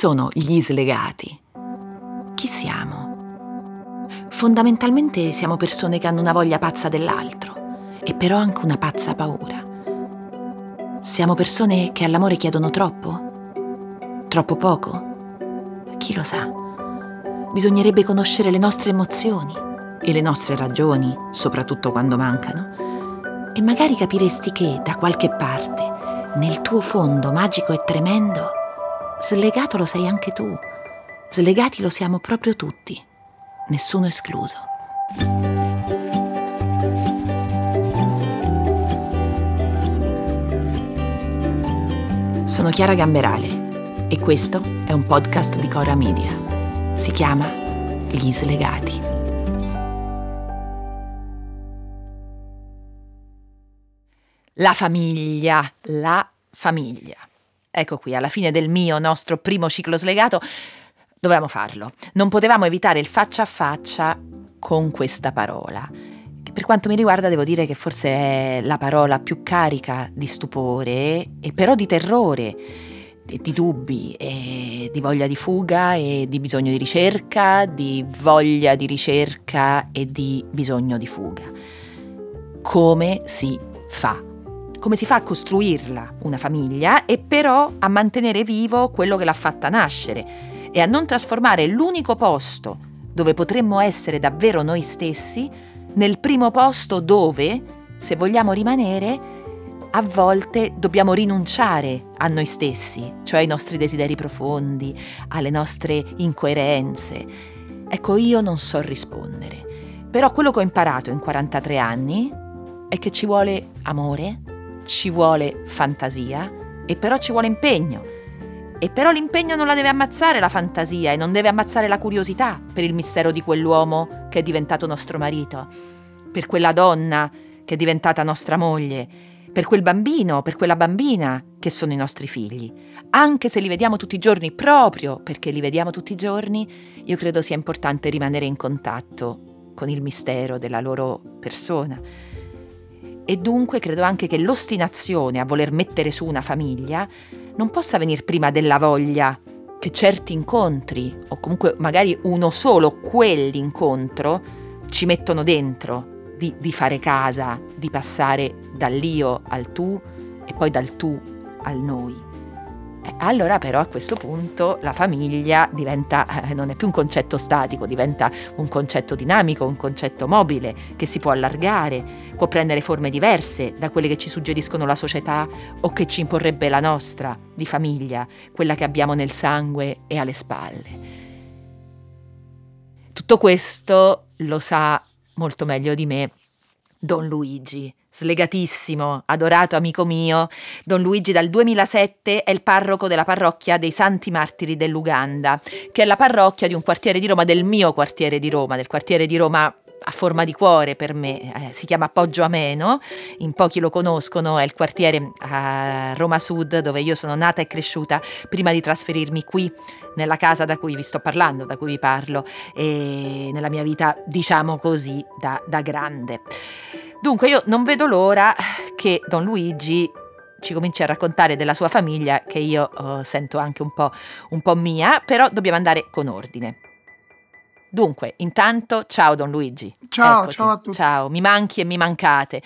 sono gli slegati? Chi siamo? Fondamentalmente siamo persone che hanno una voglia pazza dell'altro e però anche una pazza paura. Siamo persone che all'amore chiedono troppo? Troppo poco? Chi lo sa? Bisognerebbe conoscere le nostre emozioni e le nostre ragioni, soprattutto quando mancano. E magari capiresti che da qualche parte, nel tuo fondo magico e tremendo, slegato lo sei anche tu. Slegati lo siamo proprio tutti, nessuno escluso. Sono Chiara Gamberale e questo è un podcast di Cora Media. Si chiama Gli Slegati. La famiglia, la famiglia. Ecco qui, alla fine del mio nostro primo ciclo slegato, dovevamo farlo. Non potevamo evitare il faccia a faccia con questa parola. Per quanto mi riguarda devo dire che forse è la parola più carica di stupore e però di terrore, di, dubbi di voglia di fuga e di bisogno di ricerca, di voglia di ricerca e di bisogno di fuga. Come si fa? Come si fa a costruirla una famiglia e però a mantenere vivo quello che l'ha fatta nascere e a non trasformare l'unico posto dove potremmo essere davvero noi stessi nel primo posto dove, se vogliamo rimanere, a volte dobbiamo rinunciare a noi stessi, cioè ai nostri desideri profondi, alle nostre incoerenze. Ecco, io non so rispondere. Però quello che ho imparato in 43 anni è che ci vuole amore, ci vuole fantasia e però ci vuole impegno. E però l'impegno non la deve ammazzare la fantasia e non deve ammazzare la curiosità per il mistero di quell'uomo che è diventato nostro marito, per quella donna che è diventata nostra moglie, per quel bambino, per quella bambina che sono i nostri figli. Anche se li vediamo tutti i giorni, proprio perché li vediamo tutti i giorni, io credo sia importante rimanere in contatto con il mistero della loro persona e dunque credo anche che l'ostinazione a voler mettere su una famiglia non possa venire prima della voglia che certi incontri, o comunque magari uno solo quell'incontro, ci mettono dentro di, di fare casa, di passare dall'io al tu e poi dal tu al noi. Allora però a questo punto la famiglia diventa, eh, non è più un concetto statico, diventa un concetto dinamico, un concetto mobile che si può allargare, può prendere forme diverse da quelle che ci suggeriscono la società o che ci imporrebbe la nostra di famiglia, quella che abbiamo nel sangue e alle spalle. Tutto questo lo sa molto meglio di me Don Luigi, slegatissimo, adorato amico mio. Don Luigi dal 2007 è il parroco della parrocchia dei Santi Martiri dell'Uganda, che è la parrocchia di un quartiere di Roma, del mio quartiere di Roma, del quartiere di Roma a forma di cuore per me, eh, si chiama Poggio Ameno, in pochi lo conoscono, è il quartiere a Roma Sud dove io sono nata e cresciuta prima di trasferirmi qui nella casa da cui vi sto parlando, da cui vi parlo, e nella mia vita diciamo così da, da grande. Dunque io non vedo l'ora che Don Luigi ci cominci a raccontare della sua famiglia, che io oh, sento anche un po', un po' mia, però dobbiamo andare con ordine. Dunque, intanto, ciao Don Luigi. Ciao, Eccoti. ciao a tutti. Ciao, mi manchi e mi mancate.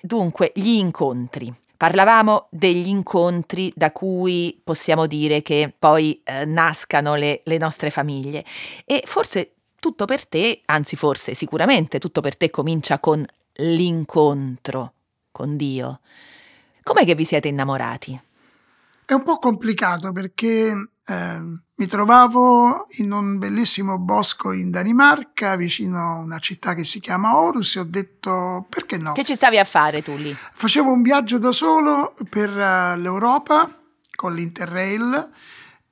Dunque, gli incontri. Parlavamo degli incontri da cui possiamo dire che poi eh, nascano le, le nostre famiglie. E forse tutto per te, anzi forse sicuramente tutto per te comincia con l'incontro con Dio. Com'è che vi siete innamorati? È un po' complicato perché eh, mi trovavo in un bellissimo bosco in Danimarca, vicino a una città che si chiama Orus, e ho detto perché no? Che ci stavi a fare tu lì? Facevo un viaggio da solo per uh, l'Europa con l'Interrail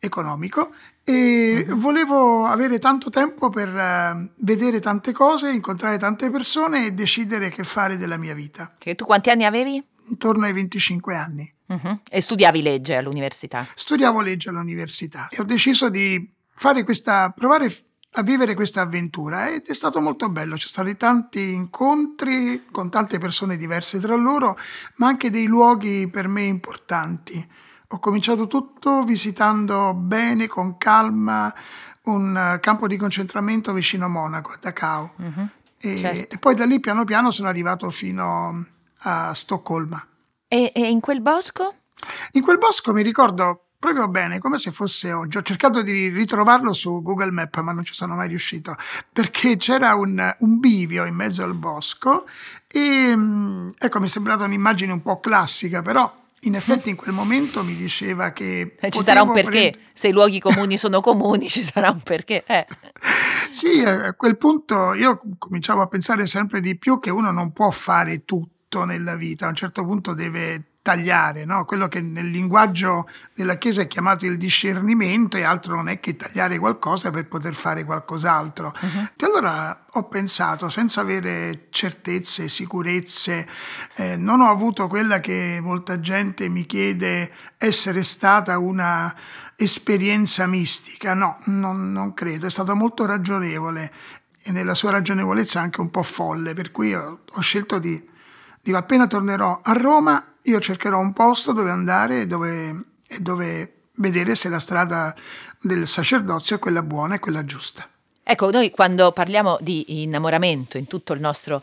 economico e volevo avere tanto tempo per uh, vedere tante cose, incontrare tante persone e decidere che fare della mia vita. Che tu quanti anni avevi? Intorno ai 25 anni. Uh-huh. E studiavi legge all'università? Studiavo legge all'università e ho deciso di fare questa, provare a vivere questa avventura ed è stato molto bello. Ci sono stati tanti incontri con tante persone diverse tra loro, ma anche dei luoghi per me importanti ho cominciato tutto visitando bene, con calma, un campo di concentramento vicino a Monaco, a Dachau. Uh-huh. E, certo. e, poi da lì piano piano sono arrivato fino a Stoccolma. E, e in quel bosco? In quel bosco mi ricordo proprio bene, come se fosse oggi. Ho cercato di ritrovarlo su Google Map, ma non ci sono mai riuscito, perché c'era un, un bivio in mezzo al bosco e mm, ecco, mi è sembrata un'immagine un po' classica, però in effetti in quel momento mi diceva che... Eh, ci sarà un perché, prend- se i luoghi comuni sono comuni ci sarà un perché. Eh. sì, a quel punto io cominciavo a pensare sempre di più che uno non può fare tutto nella vita, a un certo punto deve tagliare, no? quello che nel linguaggio della Chiesa è chiamato il discernimento e altro non è che tagliare qualcosa per poter fare qualcos'altro. Uh-huh. E allora ho pensato, senza avere certezze, sicurezze, eh, non ho avuto quella che molta gente mi chiede essere stata una esperienza mistica, no, non, non credo, è stata molto ragionevole e nella sua ragionevolezza anche un po' folle, per cui ho, ho scelto di, dico appena tornerò a Roma io cercherò un posto dove andare e dove, e dove vedere se la strada del sacerdozio è quella buona e quella giusta. Ecco, noi quando parliamo di innamoramento in tutto il nostro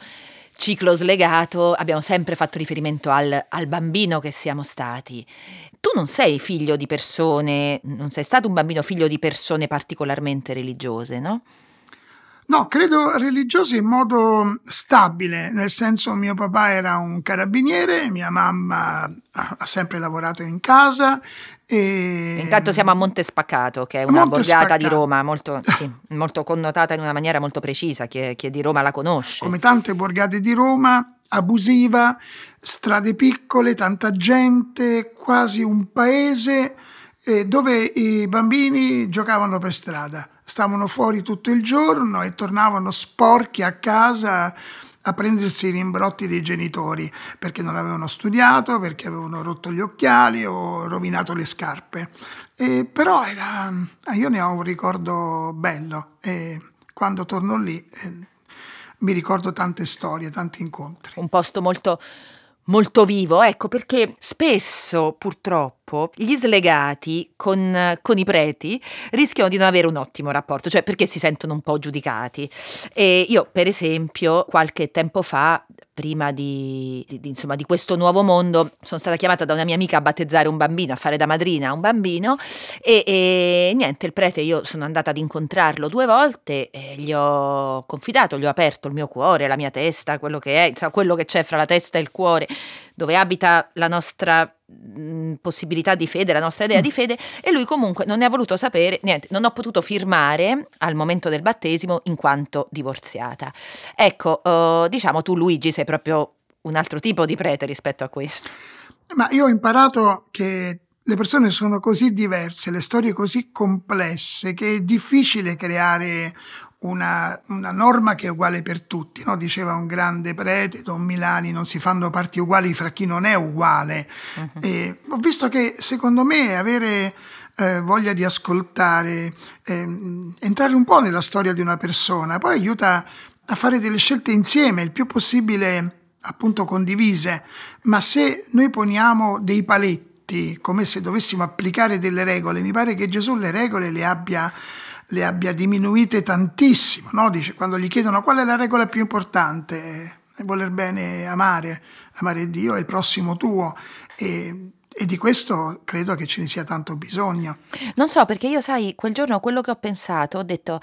ciclo slegato abbiamo sempre fatto riferimento al, al, bambino che siamo stati. Tu non sei figlio di persone, non sei stato un bambino figlio di persone particolarmente religiose, no? No, credo religiosi in modo stabile, nel senso mio papà era un carabiniere, mia mamma ha sempre lavorato in casa. E... Intanto siamo a Monte Spaccato, che è una Monte borgata Spaccato. di Roma molto, sì, molto, connotata in una maniera molto precisa, chi è, di Roma la conosce. Come tante borgate di Roma, abusiva, strade piccole, tanta gente, quasi un paese eh, dove i bambini giocavano per strada stavano fuori tutto il giorno e tornavano sporchi a casa a prendersi i rimbrotti dei genitori perché non avevano studiato, perché avevano rotto gli occhiali o rovinato le scarpe. E però era, io ne ho un ricordo bello e quando torno lì eh, mi ricordo tante storie, tanti incontri. Un posto molto molto vivo, ecco perché spesso purtroppo gli slegati con, con, i preti rischiano di non avere un ottimo rapporto, cioè perché si sentono un po' giudicati. E io per esempio qualche tempo fa prima di, di, di, insomma, di, questo nuovo mondo, sono stata chiamata da una mia amica a battezzare un bambino, a fare da madrina a un bambino e, e niente, il prete io sono andata ad incontrarlo due volte gli ho confidato, gli ho aperto il mio cuore, la mia testa, quello che è, cioè quello che c'è fra la testa e il cuore, dove abita la nostra possibilità di fede, la nostra idea mm. di fede e lui comunque non ne ha voluto sapere niente, non ho potuto firmare al momento del battesimo in quanto divorziata. Ecco, uh, diciamo tu Luigi sei proprio un altro tipo di prete rispetto a questo. Ma io ho imparato che le persone sono così diverse, le storie così complesse che è difficile creare una, una, norma che è uguale per tutti, no? diceva un grande prete, Don Milani, non si fanno parti uguali fra chi non è uguale. Uh-huh. ho visto che secondo me avere eh, voglia di ascoltare, eh, entrare un po' nella storia di una persona, poi aiuta a fare delle scelte insieme, il più possibile appunto condivise, ma se noi poniamo dei paletti come se dovessimo applicare delle regole, mi pare che Gesù le regole le abbia le abbia diminuite tantissimo. No? Dice, quando gli chiedono qual è la regola più importante, è voler bene amare, amare Dio e il prossimo tuo. E, e di questo credo che ce ne sia tanto bisogno. Non so, perché io, sai, quel giorno quello che ho pensato, ho detto,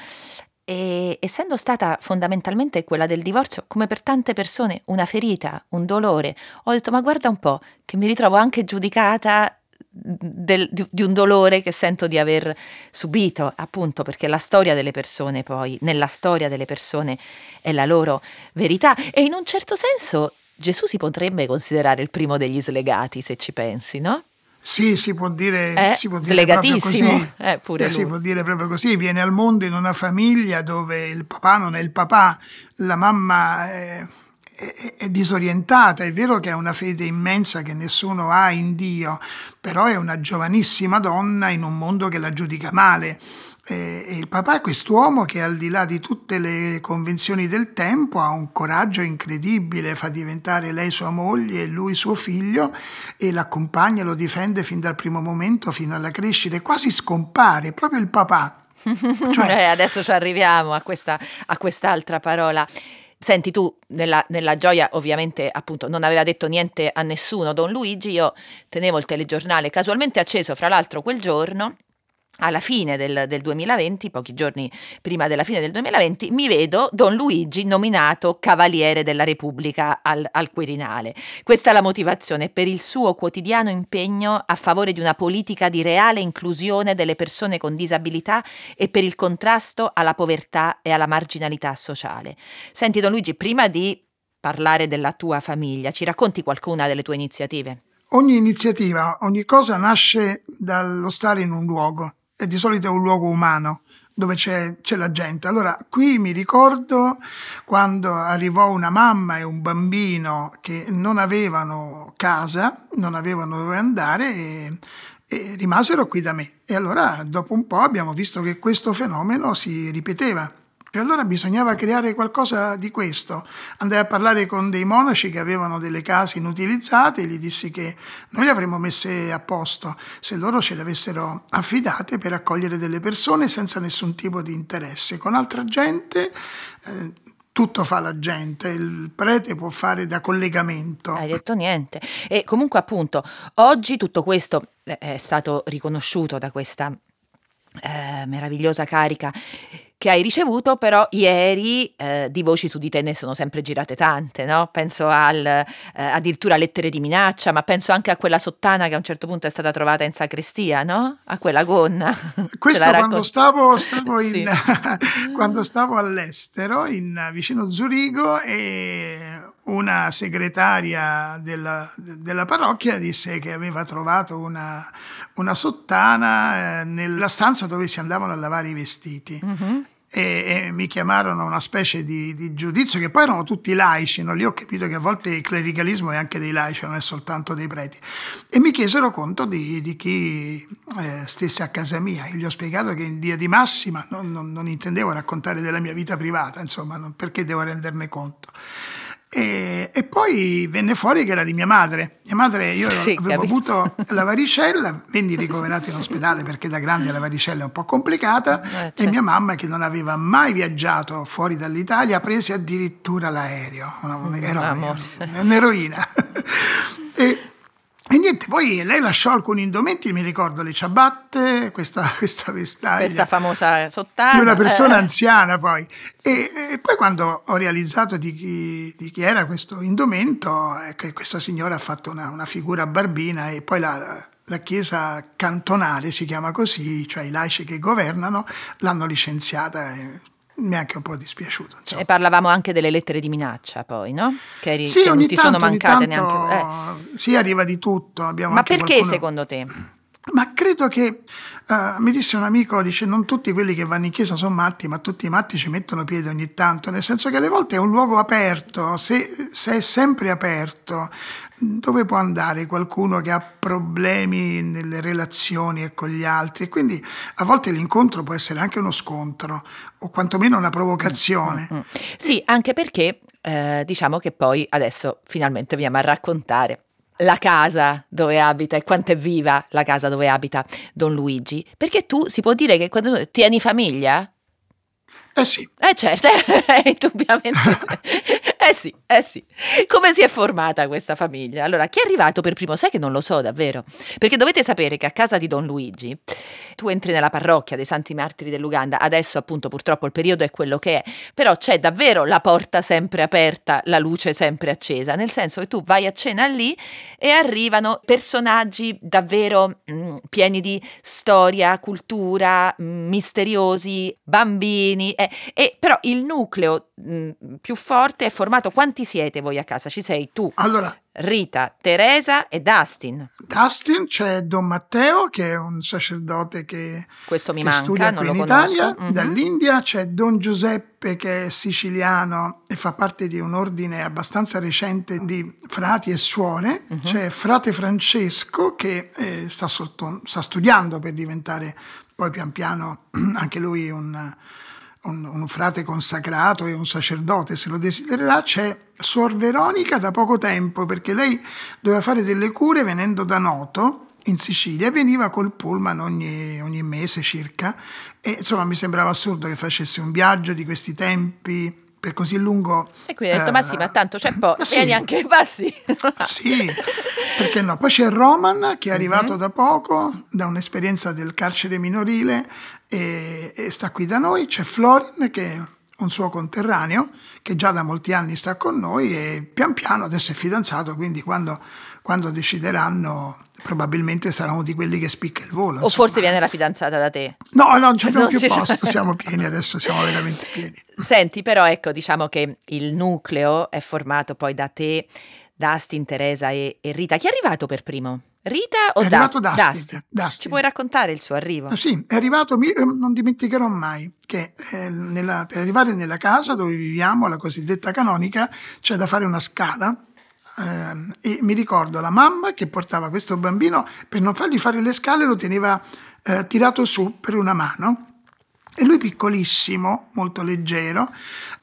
e, essendo stata fondamentalmente quella del divorzio, come per tante persone, una ferita, un dolore, ho detto, ma guarda un po', che mi ritrovo anche giudicata del, di, un dolore che sento di aver subito, appunto perché la storia delle persone poi, nella storia delle persone è la loro verità e in un certo senso Gesù si potrebbe considerare il primo degli slegati se ci pensi, no? Sì, si può dire, eh, si può dire slegatissimo. Eh, eh, si può dire proprio così. Viene al mondo in una famiglia dove il papà non è il papà, la mamma è è, è, disorientata, è vero che ha una fede immensa che nessuno ha in Dio, però è una giovanissima donna in un mondo che la giudica male. E, e il papà è quest'uomo che al di là di tutte le convenzioni del tempo ha un coraggio incredibile, fa diventare lei sua moglie e lui suo figlio e l'accompagna, lo difende fin dal primo momento, fino alla crescita, quasi scompare, proprio il papà. Cioè, eh, adesso ci arriviamo a, questa, a quest'altra parola. Senti tu, nella, nella, gioia ovviamente appunto non aveva detto niente a nessuno Don Luigi, io tenevo il telegiornale casualmente acceso fra l'altro quel giorno alla fine del, del, 2020, pochi giorni prima della fine del 2020, mi vedo Don Luigi nominato Cavaliere della Repubblica al, al, Quirinale. Questa è la motivazione per il suo quotidiano impegno a favore di una politica di reale inclusione delle persone con disabilità e per il contrasto alla povertà e alla marginalità sociale. Senti Don Luigi, prima di parlare della tua famiglia, ci racconti qualcuna delle tue iniziative? Ogni iniziativa, ogni cosa nasce dallo stare in un luogo e di solito è un luogo umano dove c'è, c'è, la gente. Allora, qui mi ricordo quando arrivò una mamma e un bambino che non avevano casa, non avevano dove andare e, e rimasero qui da me. E allora, dopo un po', abbiamo visto che questo fenomeno si ripeteva. E allora bisognava creare qualcosa di questo. Andai a parlare con dei monaci che avevano delle case inutilizzate e gli dissi che noi le avremmo messe a posto se loro ce le avessero affidate per accogliere delle persone senza nessun tipo di interesse. Con altra gente eh, tutto fa la gente, il prete può fare da collegamento. Hai detto niente. E comunque appunto, oggi tutto questo è stato riconosciuto da questa eh, meravigliosa carica che hai ricevuto, però ieri eh, di voci su di te ne sono sempre girate tante, no? Penso al, eh, addirittura a lettere di minaccia, ma penso anche a quella sottana che a un certo punto è stata trovata in sacrestia, no? A quella gonna. Questo quando stavo, stavo, in, sì. quando stavo all'estero, in, vicino Zurigo, e una segretaria della, della, parrocchia disse che aveva trovato una, una sottana eh, nella stanza dove si andavano a lavare i vestiti. Mm-hmm. E, e, mi chiamarono una specie di, di, giudizio che poi erano tutti laici, no? lì ho capito che a volte il clericalismo è anche dei laici, non è soltanto dei preti, e mi chiesero conto di, di chi eh, stesse a casa mia. Io gli ho spiegato che in via di massima non, non, non intendevo raccontare della mia vita privata, insomma, non, perché devo renderne conto. E, e, poi venne fuori che era di mia madre. Mia madre, io sì, avevo capito. avuto la varicella, venni ricoverato in ospedale perché da grande la varicella è un po' complicata eh, certo. e mia mamma che non aveva mai viaggiato fuori dall'Italia prese addirittura l'aereo, un'eroina. un'eroina. e, e niente, poi lei lasciò alcuni indumenti, mi ricordo le ciabatte, questa, questa vestaglia. Questa famosa sottana. Di una persona eh. anziana poi. E, e, poi quando ho realizzato di chi, di chi era questo indumento, che questa signora ha fatto una, una figura barbina e poi la, la chiesa cantonale, si chiama così, cioè i laici che governano, l'hanno licenziata. E, mi è anche un po' dispiaciuto. Insomma. E parlavamo anche delle lettere di minaccia poi, no? Che, eri, sì, che non ti tanto, sono mancate neanche. Eh. Sì, arriva di tutto. Abbiamo Ma perché qualcuno... secondo te? Ma credo che uh, mi disse un amico, dice non tutti quelli che vanno in chiesa sono matti, ma tutti i matti ci mettono piede ogni tanto, nel senso che alle volte è un luogo aperto, se, se è sempre aperto, dove può andare qualcuno che ha problemi nelle relazioni e con gli altri? E quindi a volte l'incontro può essere anche uno scontro o quantomeno una provocazione. Mm, mm, mm. Sì, anche perché eh, diciamo che poi adesso finalmente veniamo a raccontare la casa dove abita e quanto è viva la casa dove abita Don Luigi, perché tu si può dire che quando tieni famiglia? Eh sì. Eh certo, indubbiamente. Eh sì, eh sì. Come si è formata questa famiglia? Allora, chi è arrivato per primo? Sai che non lo so davvero. Perché dovete sapere che a casa di Don Luigi tu entri nella parrocchia dei Santi Martiri dell'Uganda. Adesso, appunto, purtroppo il periodo è quello che è. Però c'è davvero la porta sempre aperta, la luce sempre accesa. Nel senso che tu vai a cena lì e arrivano personaggi davvero mh, mm, pieni di storia, cultura, mh, mm, misteriosi, bambini. Eh, e però il nucleo mh, mm, più forte è formato formato. Quanti siete voi a casa? Ci sei tu? Allora, Rita, Teresa e Dustin. Dustin, c'è Don Matteo che è un sacerdote che, Questo mi che manca, studia qui in Italia. Mm-hmm. Dall'India c'è Don Giuseppe che è siciliano e fa parte di un ordine abbastanza recente di frati e suore. Mm-hmm. C'è frate Francesco che eh, sta, sotto, sta studiando per diventare poi pian piano anche lui un, un, un, frate consacrato e un sacerdote se lo desidererà, c'è Suor Veronica da poco tempo perché lei doveva fare delle cure venendo da Noto in Sicilia veniva col pullman ogni, ogni mese circa. E insomma mi sembrava assurdo che facesse un viaggio di questi tempi per così lungo. E quindi hai detto, eh, ma sì, ma tanto c'è poi, sì. vieni anche, passi. sì, perché no? Poi c'è Roman che è arrivato mm-hmm. da poco, da un'esperienza del carcere minorile e, e, sta qui da noi. C'è Florin che è un suo conterraneo che già da molti anni sta con noi e pian piano adesso è fidanzato, quindi quando, quando decideranno probabilmente sarà uno di quelli che spicca il volo. O insomma. forse viene la fidanzata da te. No, no, non c'è più posto, siamo pieni adesso, siamo veramente pieni. Senti, però ecco, diciamo che il nucleo è formato poi da te, Dustin, Teresa e, e Rita. Chi è arrivato per primo? Rita o è arrivato Dustin? Dustin. Dustin. Ci puoi raccontare il suo arrivo? Ah, sì, è arrivato, eh, non dimenticherò mai che eh, nella, per arrivare nella casa dove viviamo, la cosiddetta canonica, c'è da fare una scala e mi ricordo la mamma che portava questo bambino per non fargli fare le scale lo teneva eh, tirato su per una mano e lui piccolissimo, molto leggero,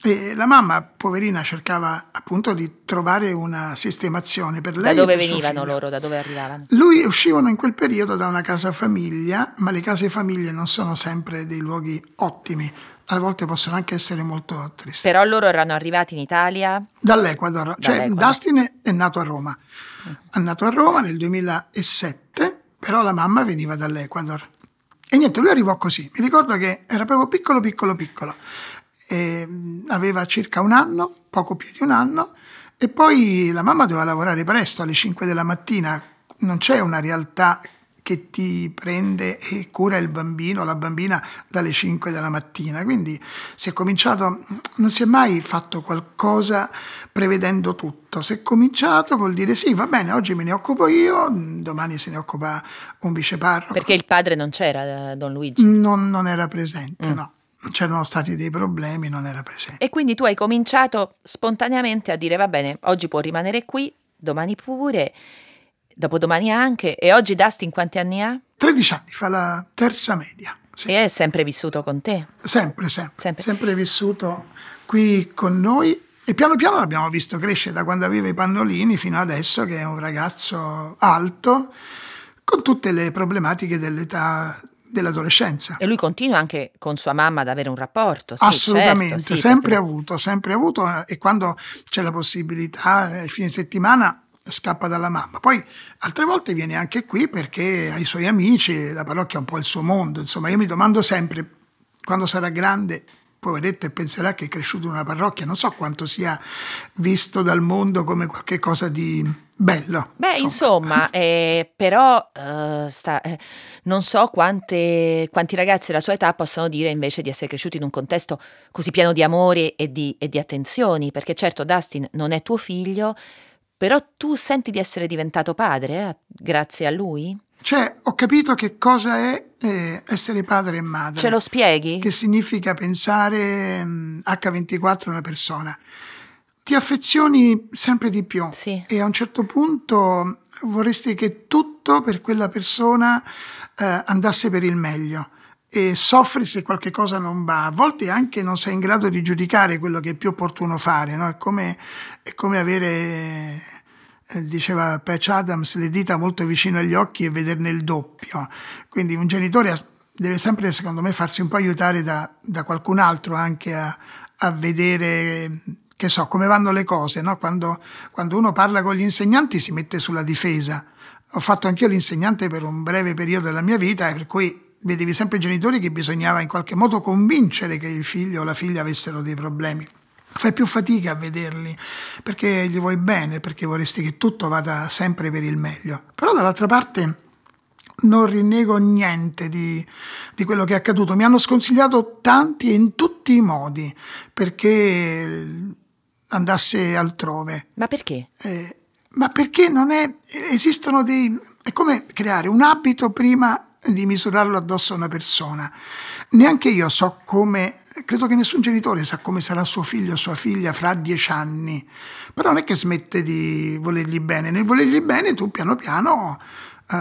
e la mamma, poverina, cercava appunto di trovare una sistemazione per lei. Da dove venivano loro? Da dove arrivavano? Lui uscivano in quel periodo da una casa famiglia, ma le case famiglie non sono sempre dei luoghi ottimi a volte possono anche essere molto tristi. Però loro erano arrivati in Italia? Dall'Ecuador, cioè Dall'Ecuador. Dustin è nato a Roma, è nato a Roma nel 2007, però la mamma veniva dall'Ecuador. E niente, lui arrivò così, mi ricordo che era proprio piccolo, piccolo, piccolo, e aveva circa un anno, poco più di un anno, e poi la mamma doveva lavorare presto, alle 5 della mattina, non c'è una realtà che ti prende e cura il bambino, la bambina dalle 5 della mattina. Quindi si è cominciato, non si è mai fatto qualcosa prevedendo tutto. Si è cominciato col dire sì, va bene, oggi me ne occupo io, domani se ne occupa un viceparroco. Perché il padre non c'era, Don Luigi? Non, non era presente, mm. no c'erano stati dei problemi, non era presente. E quindi tu hai cominciato spontaneamente a dire va bene, oggi può rimanere qui, domani pure, dopodomani anche. E oggi Dustin quanti anni ha? 13 anni, fa la terza media. Sì. E è sempre vissuto con te? Sempre, sempre, sempre. Sempre vissuto qui con noi. E piano piano l'abbiamo visto crescere da quando aveva i pannolini fino adesso che è un ragazzo alto con tutte le problematiche dell'età dell'adolescenza. E lui continua anche con sua mamma ad avere un rapporto? Sì, Assolutamente, certo, sì, sempre perché... avuto, sempre avuto e quando c'è la possibilità, ai fine settimana scappa dalla mamma. Poi altre volte viene anche qui perché ha i suoi amici, la parrocchia è un po' il suo mondo. Insomma, io mi domando sempre, quando sarà grande, poveretto, e penserà che è cresciuto in una parrocchia, non so quanto sia visto dal mondo come qualcosa di bello. Beh, insomma, insomma eh, però uh, sta, eh, non so quante, quanti ragazzi della sua età possono dire invece di essere cresciuti in un contesto così pieno di amore e di, e di attenzioni, perché certo Dustin non è tuo figlio, però tu senti di essere diventato padre eh, grazie a lui? Cioè, ho capito che cosa è eh, essere padre e madre. Ce lo spieghi? Che significa pensare mh, H24 a una persona. Ti affezioni sempre di più sì. e a un certo punto vorresti che tutto per quella persona eh, andasse per il meglio e soffri se qualche cosa non va. A volte anche non sei in grado di giudicare quello che è più opportuno fare, no? è, come, è, come, avere, eh, diceva Patch Adams, le dita molto vicino agli occhi e vederne il doppio. Quindi un genitore deve sempre, secondo me, farsi un po' aiutare da, da qualcun altro anche a, a vedere che so, come vanno le cose, no? quando, quando, uno parla con gli insegnanti si mette sulla difesa. Ho fatto anch'io l'insegnante per un breve periodo della mia vita, per cui vedevi sempre i genitori che bisognava in qualche modo convincere che il figlio o la figlia avessero dei problemi. Fai più fatica a vederli perché gli vuoi bene, perché vorresti che tutto vada sempre per il meglio. Però dall'altra parte non rinnego niente di, di, quello che è accaduto. Mi hanno sconsigliato tanti e in tutti i modi perché andasse altrove. Ma perché? Eh, ma perché non è. Esistono dei. È come creare un abito prima di misurarlo addosso a una persona. Neanche io so come, credo che nessun genitore sa come sarà suo figlio o sua figlia fra dieci anni, però non è che smette di volergli bene, nel volergli bene tu piano piano uh,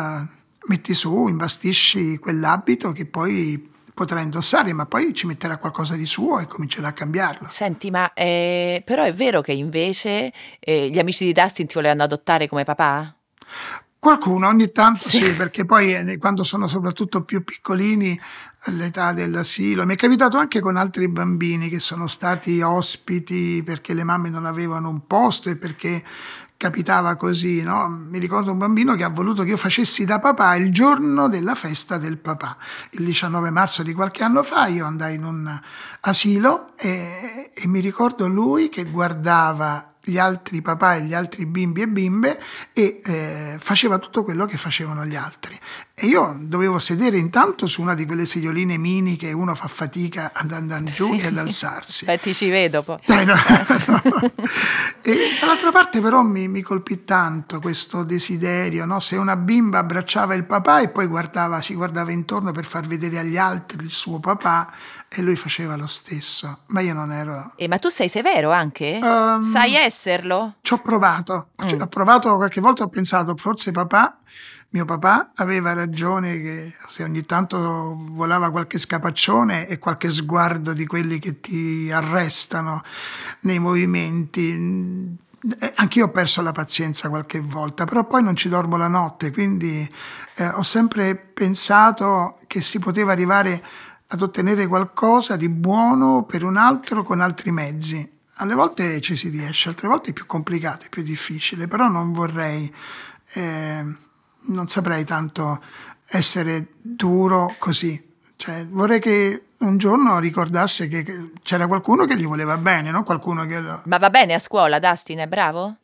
metti su, imbastisci quell'abito che poi potrà indossare, ma poi ci metterà qualcosa di suo e comincerà a cambiarlo. Senti, ma eh, però è vero che invece eh, gli amici di Dustin ti volevano adottare come papà? Qualcuno ogni tanto sì, sì perché poi eh, quando sono soprattutto più piccolini, all'età dell'asilo, mi è capitato anche con altri bambini che sono stati ospiti perché le mamme non avevano un posto e perché capitava così, no? Mi ricordo un bambino che ha voluto che io facessi da papà il giorno della festa del papà. Il 19 marzo di qualche anno fa io andai in un asilo e, e mi ricordo lui che guardava gli altri papà e gli altri bimbi e bimbe e eh, faceva tutto quello che facevano gli altri. E io dovevo sedere intanto su una di quelle sedioline mini che uno fa fatica ad andare giù sì. e ad alzarsi. Beh, ti ci vedo poi. Eh, no, no. E dall'altra parte però mi, mi, colpì tanto questo desiderio, no? se una bimba abbracciava il papà e poi guardava, si guardava intorno per far vedere agli altri il suo papà, e lui faceva lo stesso, ma io non ero... E ma tu sei severo anche? Um, Sai esserlo? Ci ho provato, mm. ho provato qualche volta, ho pensato, forse papà, mio papà aveva ragione che se ogni tanto volava qualche scapaccione e qualche sguardo di quelli che ti arrestano nei movimenti, eh, Anch'io ho perso la pazienza qualche volta, però poi non ci dormo la notte, quindi eh, ho sempre pensato che si poteva arrivare ad ottenere qualcosa di buono per un altro con altri mezzi. Alle volte ci si riesce, altre volte è più complicato, è più difficile, però non vorrei, eh, non saprei tanto essere duro così. Cioè, vorrei che un giorno ricordasse che c'era qualcuno che gli voleva bene, non qualcuno che... Ma va bene a scuola, Dustin, è bravo?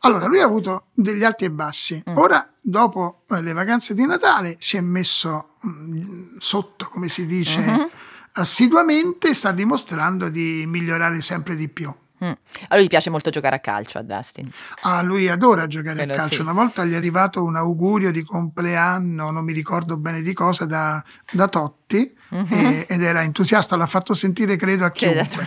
Allora, lui ha avuto degli alti e bassi. Mm. Ora, dopo eh, le vacanze di Natale, si è messo mh, mm, sotto, come si dice, mm-hmm. assiduamente, sta dimostrando di migliorare sempre di più. Mm. A lui piace molto giocare a calcio, a Dustin. Ah, lui adora giocare Quello a calcio. sì. Una volta gli è arrivato un augurio di compleanno, non mi ricordo bene di cosa, da, da Totti Mhm. e- ed era entusiasta, l'ha fatto sentire credo a chiunque.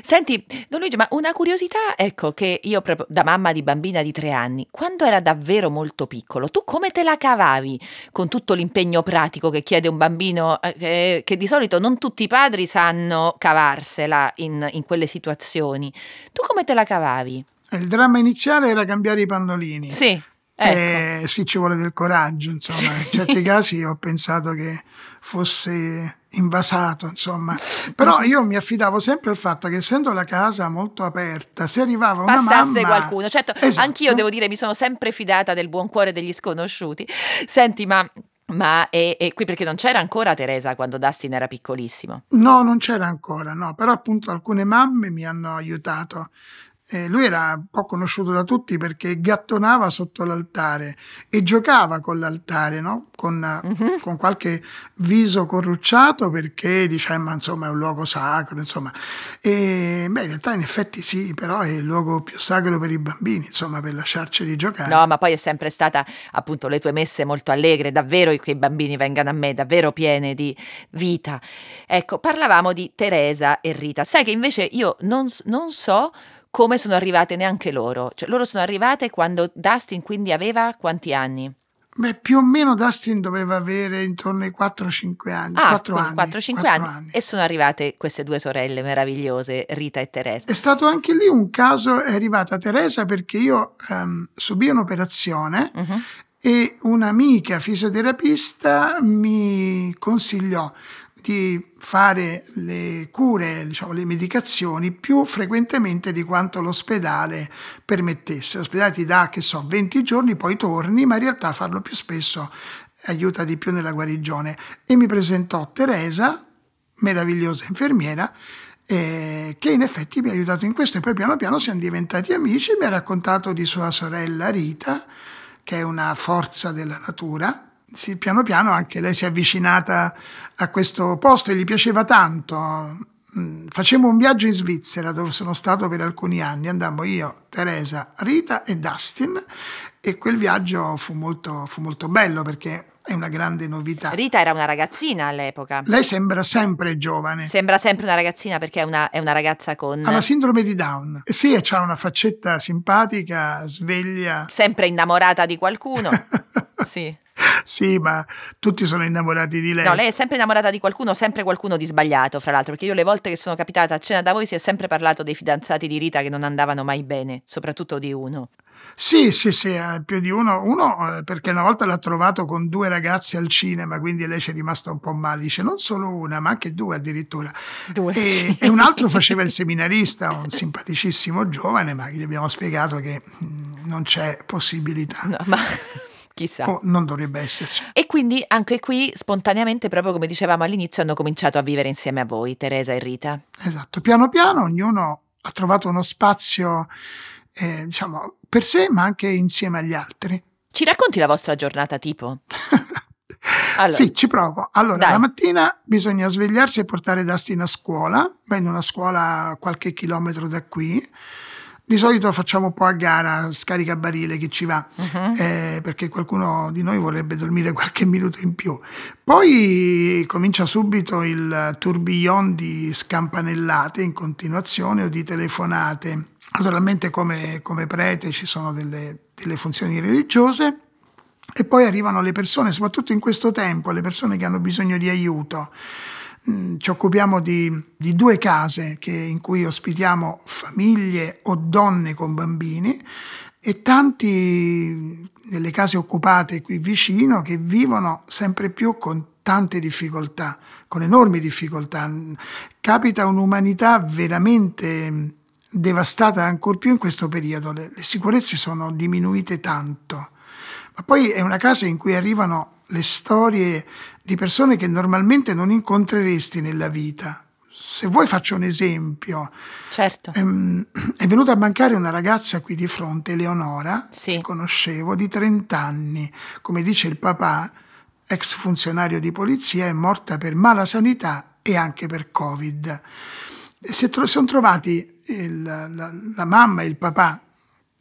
Senti, Don Luigi, ma una curiosità, ecco, che io proprio da mamma di bambina di tre anni, quando era davvero molto piccolo, tu come te la cavavi con tutto l'impegno pratico che chiede un bambino, eh, che, che di solito non tutti i padri sanno cavarsela in, in quelle situazioni? Tu come te la cavavi? Il dramma iniziale era cambiare i pannolini. Sì, ecco. Eh, sì, ci vuole del coraggio, insomma. In certi casi ho pensato che fosse invasato, insomma. Però io mi affidavo sempre al fatto che essendo la casa molto aperta, se arrivava una passasse mamma... qualcuno. Certo, Esatto. anch'io devo dire, mi sono sempre fidata del buon cuore degli sconosciuti. Senti, ma, ma e, e qui perché non c'era ancora Teresa quando Dustin era piccolissimo? No, non c'era ancora, no. Però appunto alcune mamme mi hanno aiutato. Eh, lui era un po' conosciuto da tutti perché gattonava sotto l'altare e giocava con l'altare, no? con, Mhm. con qualche viso corrucciato perché diceva ma insomma è un luogo sacro, insomma. E beh, in realtà in effetti sì, però è il luogo più sacro per i bambini, insomma, per lasciarceli giocare. No, ma poi è sempre stata appunto le tue messe molto allegre, davvero che i bambini vengano a me, davvero piene di vita. Ecco, parlavamo di Teresa e Rita. Sai che invece io non, non so come sono arrivate neanche loro. Cioè, loro sono arrivate quando Dustin quindi aveva quanti anni? Beh, più o meno Dustin doveva avere intorno ai 4-5 anni. Ah, 4 quindi anni. 4-5 quattro anni. E sono arrivate queste due sorelle meravigliose, Rita e Teresa. È stato anche lì un caso, è arrivata Teresa perché io ehm, subì un'operazione Mhm. e un'amica fisioterapista mi consigliò di fare le cure, diciamo, le medicazioni più frequentemente di quanto l'ospedale permettesse. L'ospedale ti dà, che so, 20 giorni, poi torni, ma in realtà farlo più spesso aiuta di più nella guarigione. E mi presentò Teresa, meravigliosa infermiera, eh, che in effetti mi ha aiutato in questo e poi piano piano siamo diventati amici, mi ha raccontato di sua sorella Rita, che è una forza della natura. Sì, piano piano anche lei si è avvicinata a questo posto e gli piaceva tanto. Mm, Facemmo un viaggio in Svizzera dove sono stato per alcuni anni, andammo io, Teresa, Rita e Dustin e quel viaggio fu molto, fu molto bello perché è una grande novità. Rita era una ragazzina all'epoca. Lei sembra sempre giovane. Sembra sempre una ragazzina perché è una, è una ragazza con... Ha la sindrome di Down. Eh sì, ha una faccetta simpatica, sveglia. sempre innamorata di qualcuno. Sì. Sì, ma tutti sono innamorati di lei. No, lei è sempre innamorata di qualcuno, sempre qualcuno di sbagliato, fra l'altro, perché io le volte che sono capitata a cena da voi si è sempre parlato dei fidanzati di Rita che non andavano mai bene, soprattutto di uno. Sì, sì, sì, eh, più di uno. Uno eh, perché una volta l'ha trovato con due ragazze al cinema, quindi lei ci è rimasta un po' male. Dice non solo una, ma anche due addirittura. Due, e, sì. e un altro faceva il seminarista, un simpaticissimo giovane, ma gli abbiamo spiegato che mh, non c'è possibilità. No, ma chissà. O non dovrebbe esserci. E quindi anche qui spontaneamente, proprio come dicevamo all'inizio, hanno cominciato a vivere insieme a voi, Teresa e Rita. Esatto, piano piano ognuno ha trovato uno spazio, eh, diciamo, per sé, ma anche insieme agli altri. Ci racconti la vostra giornata tipo? Allora. Sì, ci provo. Allora, Dai. la mattina bisogna svegliarsi e portare Dustin a scuola, va in una scuola a qualche chilometro da qui. Di solito facciamo un po' a gara, scarica barile chi ci va, Mhm. eh, perché qualcuno di noi vorrebbe dormire qualche minuto in più. Poi comincia subito il tourbillon di scampanellate in continuazione o di telefonate. Naturalmente come, come prete ci sono delle, delle funzioni religiose e poi arrivano le persone, soprattutto in questo tempo, le persone che hanno bisogno di aiuto. Mm, Ci occupiamo di, di due case che- in cui ospitiamo famiglie o donne con bambini e tanti nelle case occupate qui vicino che vivono sempre più con tante difficoltà, con enormi difficoltà. Capita un'umanità veramente mm, devastata ancor più in questo periodo. Le, le sicurezze sono diminuite tanto. Ma poi è una casa in cui arrivano le storie di persone che normalmente non incontreresti nella vita. Se vuoi faccio un esempio. Certo. Ehm, È venuta a mancare una ragazza qui di fronte, Eleonora, Sì. che conoscevo, di 30 anni. Come dice il papà, ex funzionario di polizia, è morta per mala sanità e anche per Covid. Si tro- sono trovati il- la, la mamma e il papà,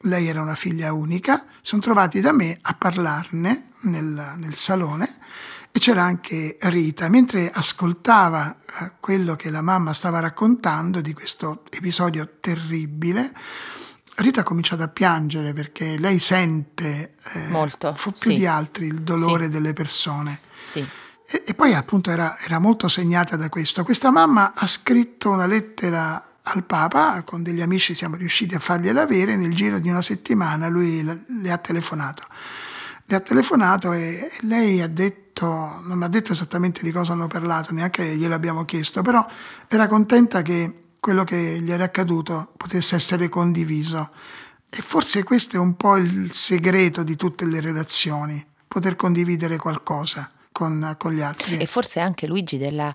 lei era una figlia unica, sono trovati da me a parlarne nel, nel salone e c'era anche Rita, mentre ascoltava eh, quello che la mamma stava raccontando di questo episodio terribile, Rita ha cominciato a piangere perché lei sente eh, Molto, più sì. di altri il dolore Sì. delle persone. Sì. E, e poi appunto era, era molto segnata da questo. Questa mamma ha scritto una lettera al Papa, con degli amici siamo riusciti a fargliela avere, nel giro di una settimana lui le ha telefonato. Le ha telefonato e, e lei ha detto, non mi ha detto esattamente di cosa hanno parlato, neanche gliel'abbiamo chiesto, però era contenta che quello che gli era accaduto potesse essere condiviso. E forse questo è un po' il segreto di tutte le relazioni, poter condividere qualcosa con, con gli altri. E forse anche Luigi della,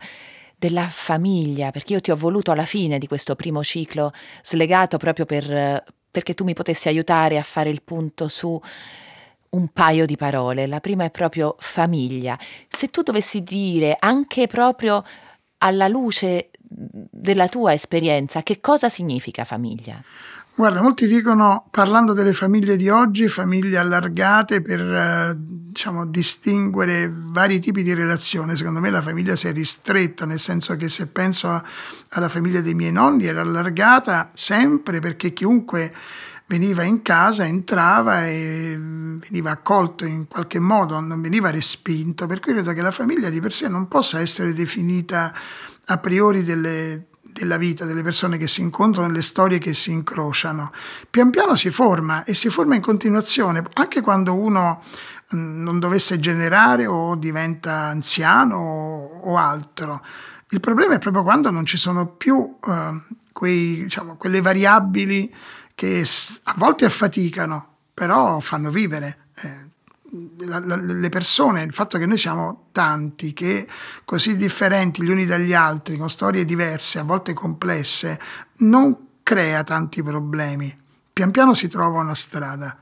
della famiglia, perché io ti ho voluto alla fine di questo primo ciclo slegato proprio per, perché tu mi potessi aiutare a fare il punto su un paio di parole. La prima è proprio famiglia. Se tu dovessi dire anche proprio alla luce della tua esperienza che cosa significa famiglia? Guarda, molti dicono, parlando delle famiglie di oggi, famiglie allargate per eh, diciamo, distinguere vari tipi di relazione. Secondo me la famiglia si è ristretta, nel senso che se penso alla famiglia dei miei nonni era allargata sempre perché chiunque veniva in casa, entrava e mm, veniva accolto in qualche modo, non veniva respinto. Per cui credo che la famiglia di per sé non possa essere definita a priori delle, della vita, delle persone che si incontrano, delle storie che si incrociano. Pian piano si forma e si forma in continuazione, anche quando uno mh, non dovesse generare o diventa anziano o, o altro. Il problema è proprio quando non ci sono più eh, quei, diciamo, quelle variabili che a volte affaticano, però fanno vivere. eh, la- la- le persone, il fatto che noi siamo tanti, che così differenti gli uni dagli altri, con storie diverse, a volte complesse, non crea tanti problemi. Pian piano si trova una strada.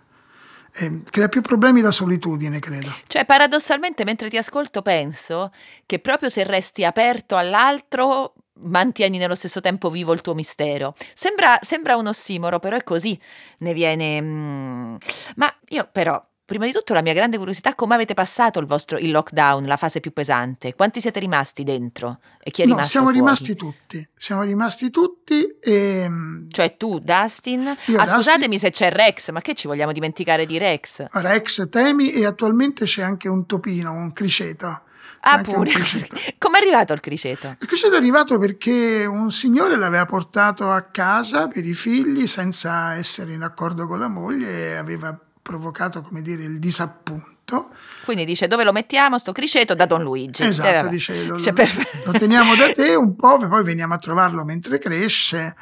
Eh, crea più problemi la solitudine, credo. Cioè, paradossalmente, mentre ti ascolto, penso che proprio se resti aperto all'altro, mantieni nello stesso tempo vivo il tuo mistero. Sembra, sembra un ossimoro, però è così. Ne viene. mm. Ma io, però, prima di tutto la mia grande curiosità, come avete passato il vostro il lockdown, la fase più pesante? Quanti siete rimasti dentro? E chi è No, rimasto siamo fuori? rimasti tutti, siamo rimasti tutti e Cioè tu, Dustin? Io, ah, Dustin. scusatemi se c'è Rex, ma che ci vogliamo dimenticare di Rex? Rex Temi e attualmente c'è anche un topino, un criceto. Ah, pure. Come è arrivato il criceto? Il criceto è arrivato perché un signore l'aveva portato a casa per i figli senza essere in accordo con la moglie e aveva provocato, come dire, il disappunto. Quindi dice dove lo mettiamo sto criceto da Don Luigi. Eh, Esatto, vabbè. dice lo, Cioè, lo- per- lo teniamo da te un po', poi veniamo a trovarlo mentre cresce.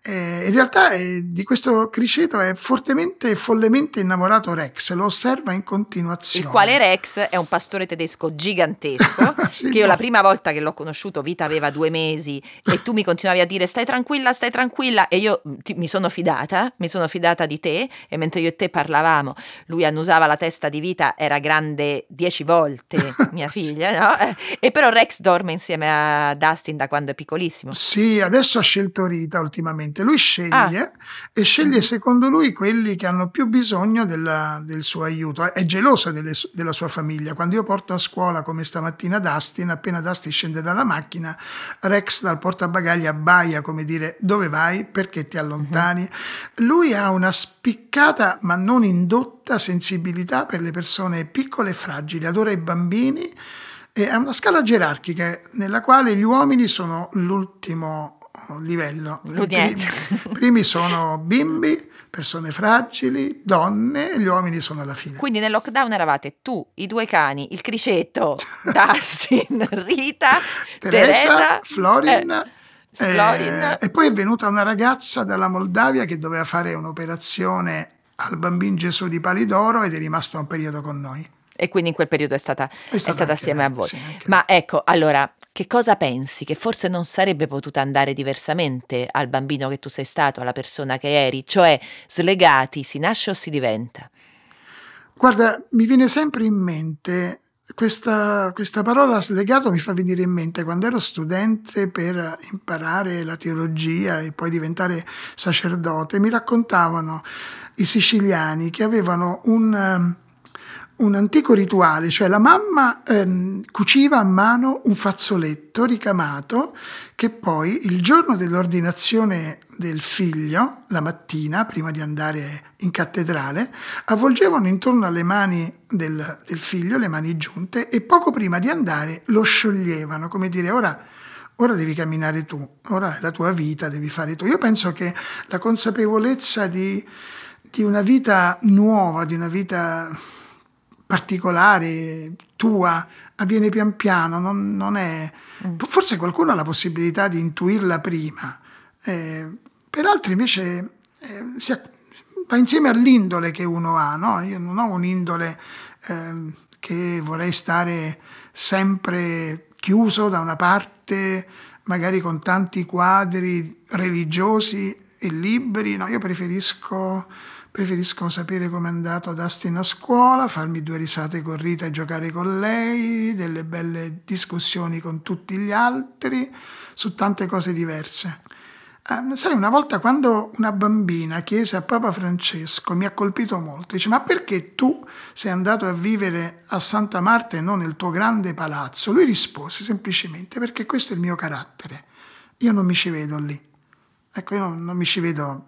Eh, in realtà eh, di questo criceto è fortemente e follemente innamorato Rex, lo osserva in continuazione. Il quale Rex è un pastore tedesco gigantesco, Sì, che io no. la prima volta che l'ho conosciuto, Vita aveva due mesi, e tu mi continuavi a dire stai tranquilla, stai tranquilla, e io mm, ti- mi sono fidata, mi sono fidata di te, e mentre io e te parlavamo, lui annusava la testa di Vita, era grande dieci volte mia figlia, no? Eh, E però Rex dorme insieme a Dustin da quando è piccolissimo. Sì, adesso ha scelto Rita ultimamente. Lui sceglie Ah. e sceglie secondo lui quelli che hanno più bisogno della- del suo aiuto. È geloso delle della sua famiglia. Quando io porto a scuola come stamattina Dustin, appena Dustin scende dalla macchina, Rex dal portabagagli abbaia come dire dove vai, perché ti allontani. Lui ha una spiccata ma non indotta sensibilità per le persone piccole e fragili, adora i bambini e ha una scala gerarchica nella quale gli uomini sono l'ultimo livello. I primi, sono bimbi, persone fragili, donne e gli uomini sono alla fine. Quindi nel lockdown eravate tu, i due cani, il criceto, Dustin, Rita, Teresa, Teresa, Florin. eh, eh, Florin. e poi è venuta una ragazza dalla Moldavia che doveva fare un'operazione al bambino Gesù di Palidoro ed è rimasta un periodo con noi. E quindi in quel periodo è stata, è stata stata anche assieme lei, a voi. sì, Ma ecco, allora, che cosa pensi? Che forse non sarebbe potuta andare diversamente al bambino che tu sei stato, alla persona che eri? Cioè, slegati, si nasce o si diventa? Guarda, mi viene sempre in mente questa, questa parola slegato mi fa venire in mente quando ero studente per imparare la teologia e poi diventare sacerdote, mi raccontavano i siciliani che avevano un, un antico rituale, cioè la mamma ehm, cuciva a mano un fazzoletto ricamato che poi il giorno dell'ordinazione del figlio, la mattina, prima di andare in cattedrale, avvolgevano intorno alle mani del, del figlio, le mani giunte, e poco prima di andare lo scioglievano, come dire ora, ora devi camminare tu, ora è la tua vita, devi fare tu. Io penso che la consapevolezza di, di una vita nuova, di una vita particolare, tua, avviene pian piano, non, non è... Forse qualcuno ha la possibilità di intuirla prima, eh, per altri invece eh, si va insieme all'indole che uno ha, no? Io non ho un'indole ehm, che vorrei stare sempre chiuso da una parte, magari con tanti quadri religiosi e libri, no? Io preferisco Preferisco sapere com'è andato Dustin a scuola, farmi due risate con Rita e giocare con lei, delle belle discussioni con tutti gli altri su tante cose diverse. Eh, sai, una volta quando una bambina chiese a Papa Francesco, mi ha colpito molto, dice ma perché tu sei andato a vivere a Santa Marta e non nel tuo grande palazzo? Lui rispose semplicemente perché questo è il mio carattere, io non mi ci vedo lì. Ecco, io non, non mi ci vedo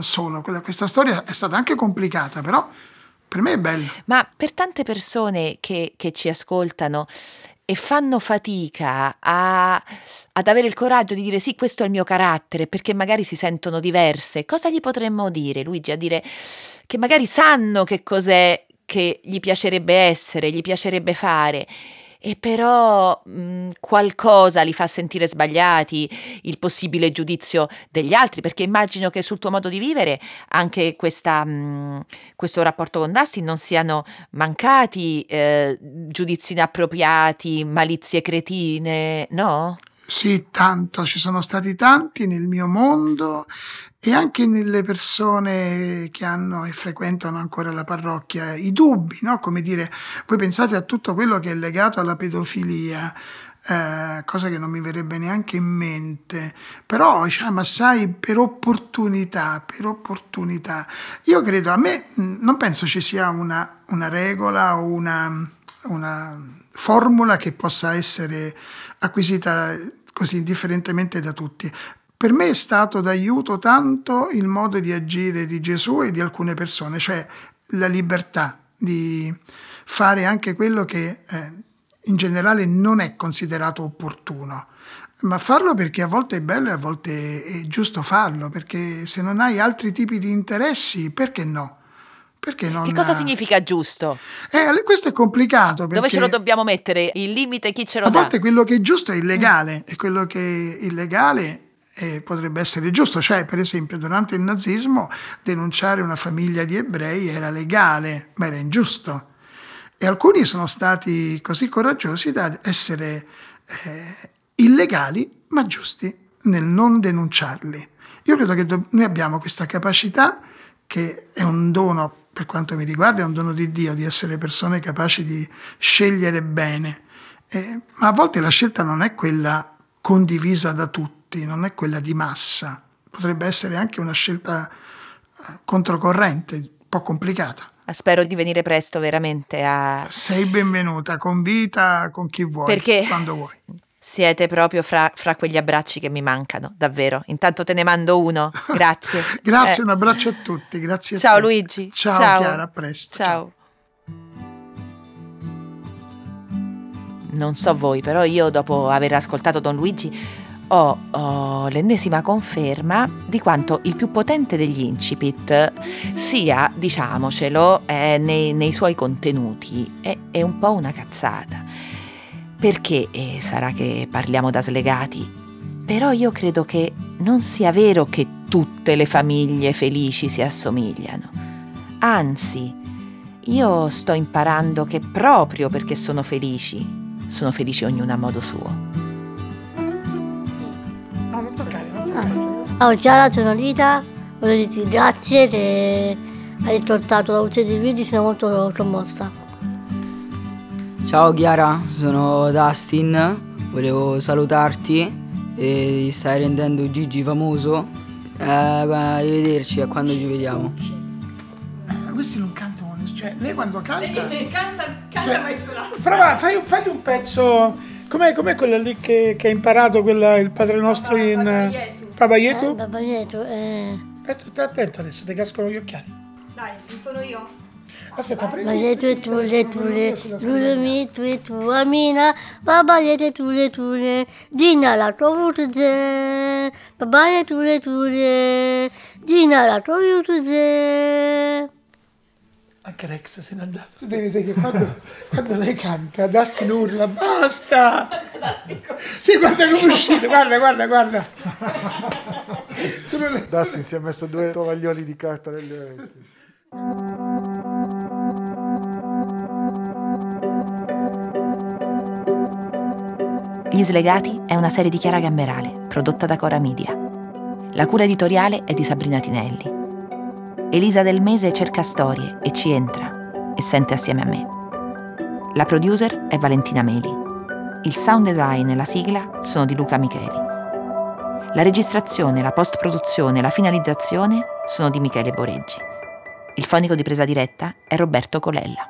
solo. Quella, questa storia è stata anche complicata, però per me è bella. Ma per tante persone che, che ci ascoltano e fanno fatica a, ad avere il coraggio di dire sì, questo è il mio carattere, perché magari si sentono diverse, cosa gli potremmo dire, Luigi? A dire che magari sanno che cos'è che gli piacerebbe essere, gli piacerebbe fare. E però mh, qualcosa li fa sentire sbagliati, il possibile giudizio degli altri, perché immagino che sul tuo modo di vivere anche questa, mh, questo rapporto con Dustin non siano mancati eh, giudizi inappropriati, malizie cretine, no? Sì, tanto, ci sono stati tanti nel mio mondo e anche nelle persone che hanno e frequentano ancora la parrocchia, i dubbi, no? Come dire, voi pensate a tutto quello che è legato alla pedofilia. eh, cosa che non mi verrebbe neanche in mente, però diciamo, ma sai, per opportunità, per opportunità. Io credo, a me non penso ci sia una, una regola o una, una formula che possa essere acquisita così indifferentemente da tutti. Per me è stato d'aiuto tanto il modo di agire di Gesù e di alcune persone, cioè la libertà di fare anche quello che eh, in generale non è considerato opportuno, ma farlo perché a volte è bello e a volte è giusto farlo, perché se non hai altri tipi di interessi, perché no? Perché non... Che cosa significa giusto? Eh, questo è complicato. Dove ce lo dobbiamo mettere? Il limite chi ce lo a dà? A volte quello che è giusto è illegale mm. e quello che è illegale eh, potrebbe essere giusto. Cioè, per esempio, durante il nazismo denunciare una famiglia di ebrei era legale, ma era ingiusto. E alcuni sono stati così coraggiosi da essere eh, illegali, ma giusti nel non denunciarli. Io credo che do- noi abbiamo questa capacità che è un dono, per quanto mi riguarda, è un dono di Dio, di essere persone capaci di scegliere bene. Eh, ma a volte la scelta non è quella condivisa da tutti, non è quella di massa. Potrebbe essere anche una scelta eh, controcorrente, un po' complicata. Spero di venire presto veramente a... Sei benvenuta, convita con chi vuoi, Perché quando vuoi. Siete proprio fra, fra, quegli abbracci che mi mancano, davvero. Intanto te ne mando uno. Grazie. grazie, eh. un abbraccio a tutti. Grazie Ciao a Luigi. Ciao, Ciao Chiara, a presto. Ciao. Ciao. Non so voi, però io dopo aver ascoltato Don Luigi ho, ho, l'ennesima conferma di quanto il più potente degli incipit sia, diciamocelo, eh, nei, nei, suoi contenuti. È, è, un po' una cazzata. Perché eh, sarà che parliamo da slegati? Però io credo che non sia vero che tutte le famiglie felici si assomigliano. Anzi, io sto imparando che proprio perché sono felici, sono felici ognuna a modo suo. Ciao Chiara, sono Rita, voglio dirti grazie che hai riportato la voce di Luigi, sono molto commossa. Ciao Chiara, sono Dustin, volevo salutarti e stai rendendo Gigi famoso. Eh, arrivederci a quando ci vediamo. Questi non cantano, cioè lei quando canta... Lei canta, canta cioè, maestro. Prova, fai, fagli un pezzo... Com'è, com'è quella lì che, che ha imparato quella, il Padre Nostro in... Papaieto? Eh, Papaieto, eh. Stai attento adesso, ti cascano gli occhiali. Dai, intono io. Aspetta, prendi. Bagliete tu le tule, lulumi tu e tu amina, babagliete tu le tule, dina la trovutuze, babagliete tu le tule, dina la trovutuze. Anche Rex se n'è andato. Tu devi vedere che quando, quando lei canta, Dustin urla, basta! sì, guarda come è uscito, guarda, guarda, guarda. Dustin si è messo due tovaglioli di carta negli orecchi. Gli Slegati è una serie di Chiara Gamberale, prodotta da Cora Media. La cura editoriale è di Sabrina Tinelli. Elisa del Mese cerca storie e ci entra e sente assieme a me. La producer è Valentina Meli. Il sound design e la sigla sono di Luca Micheli. La registrazione, la post-produzione e la finalizzazione sono di Michele Boreggi. Il fonico di presa diretta è Roberto Colella.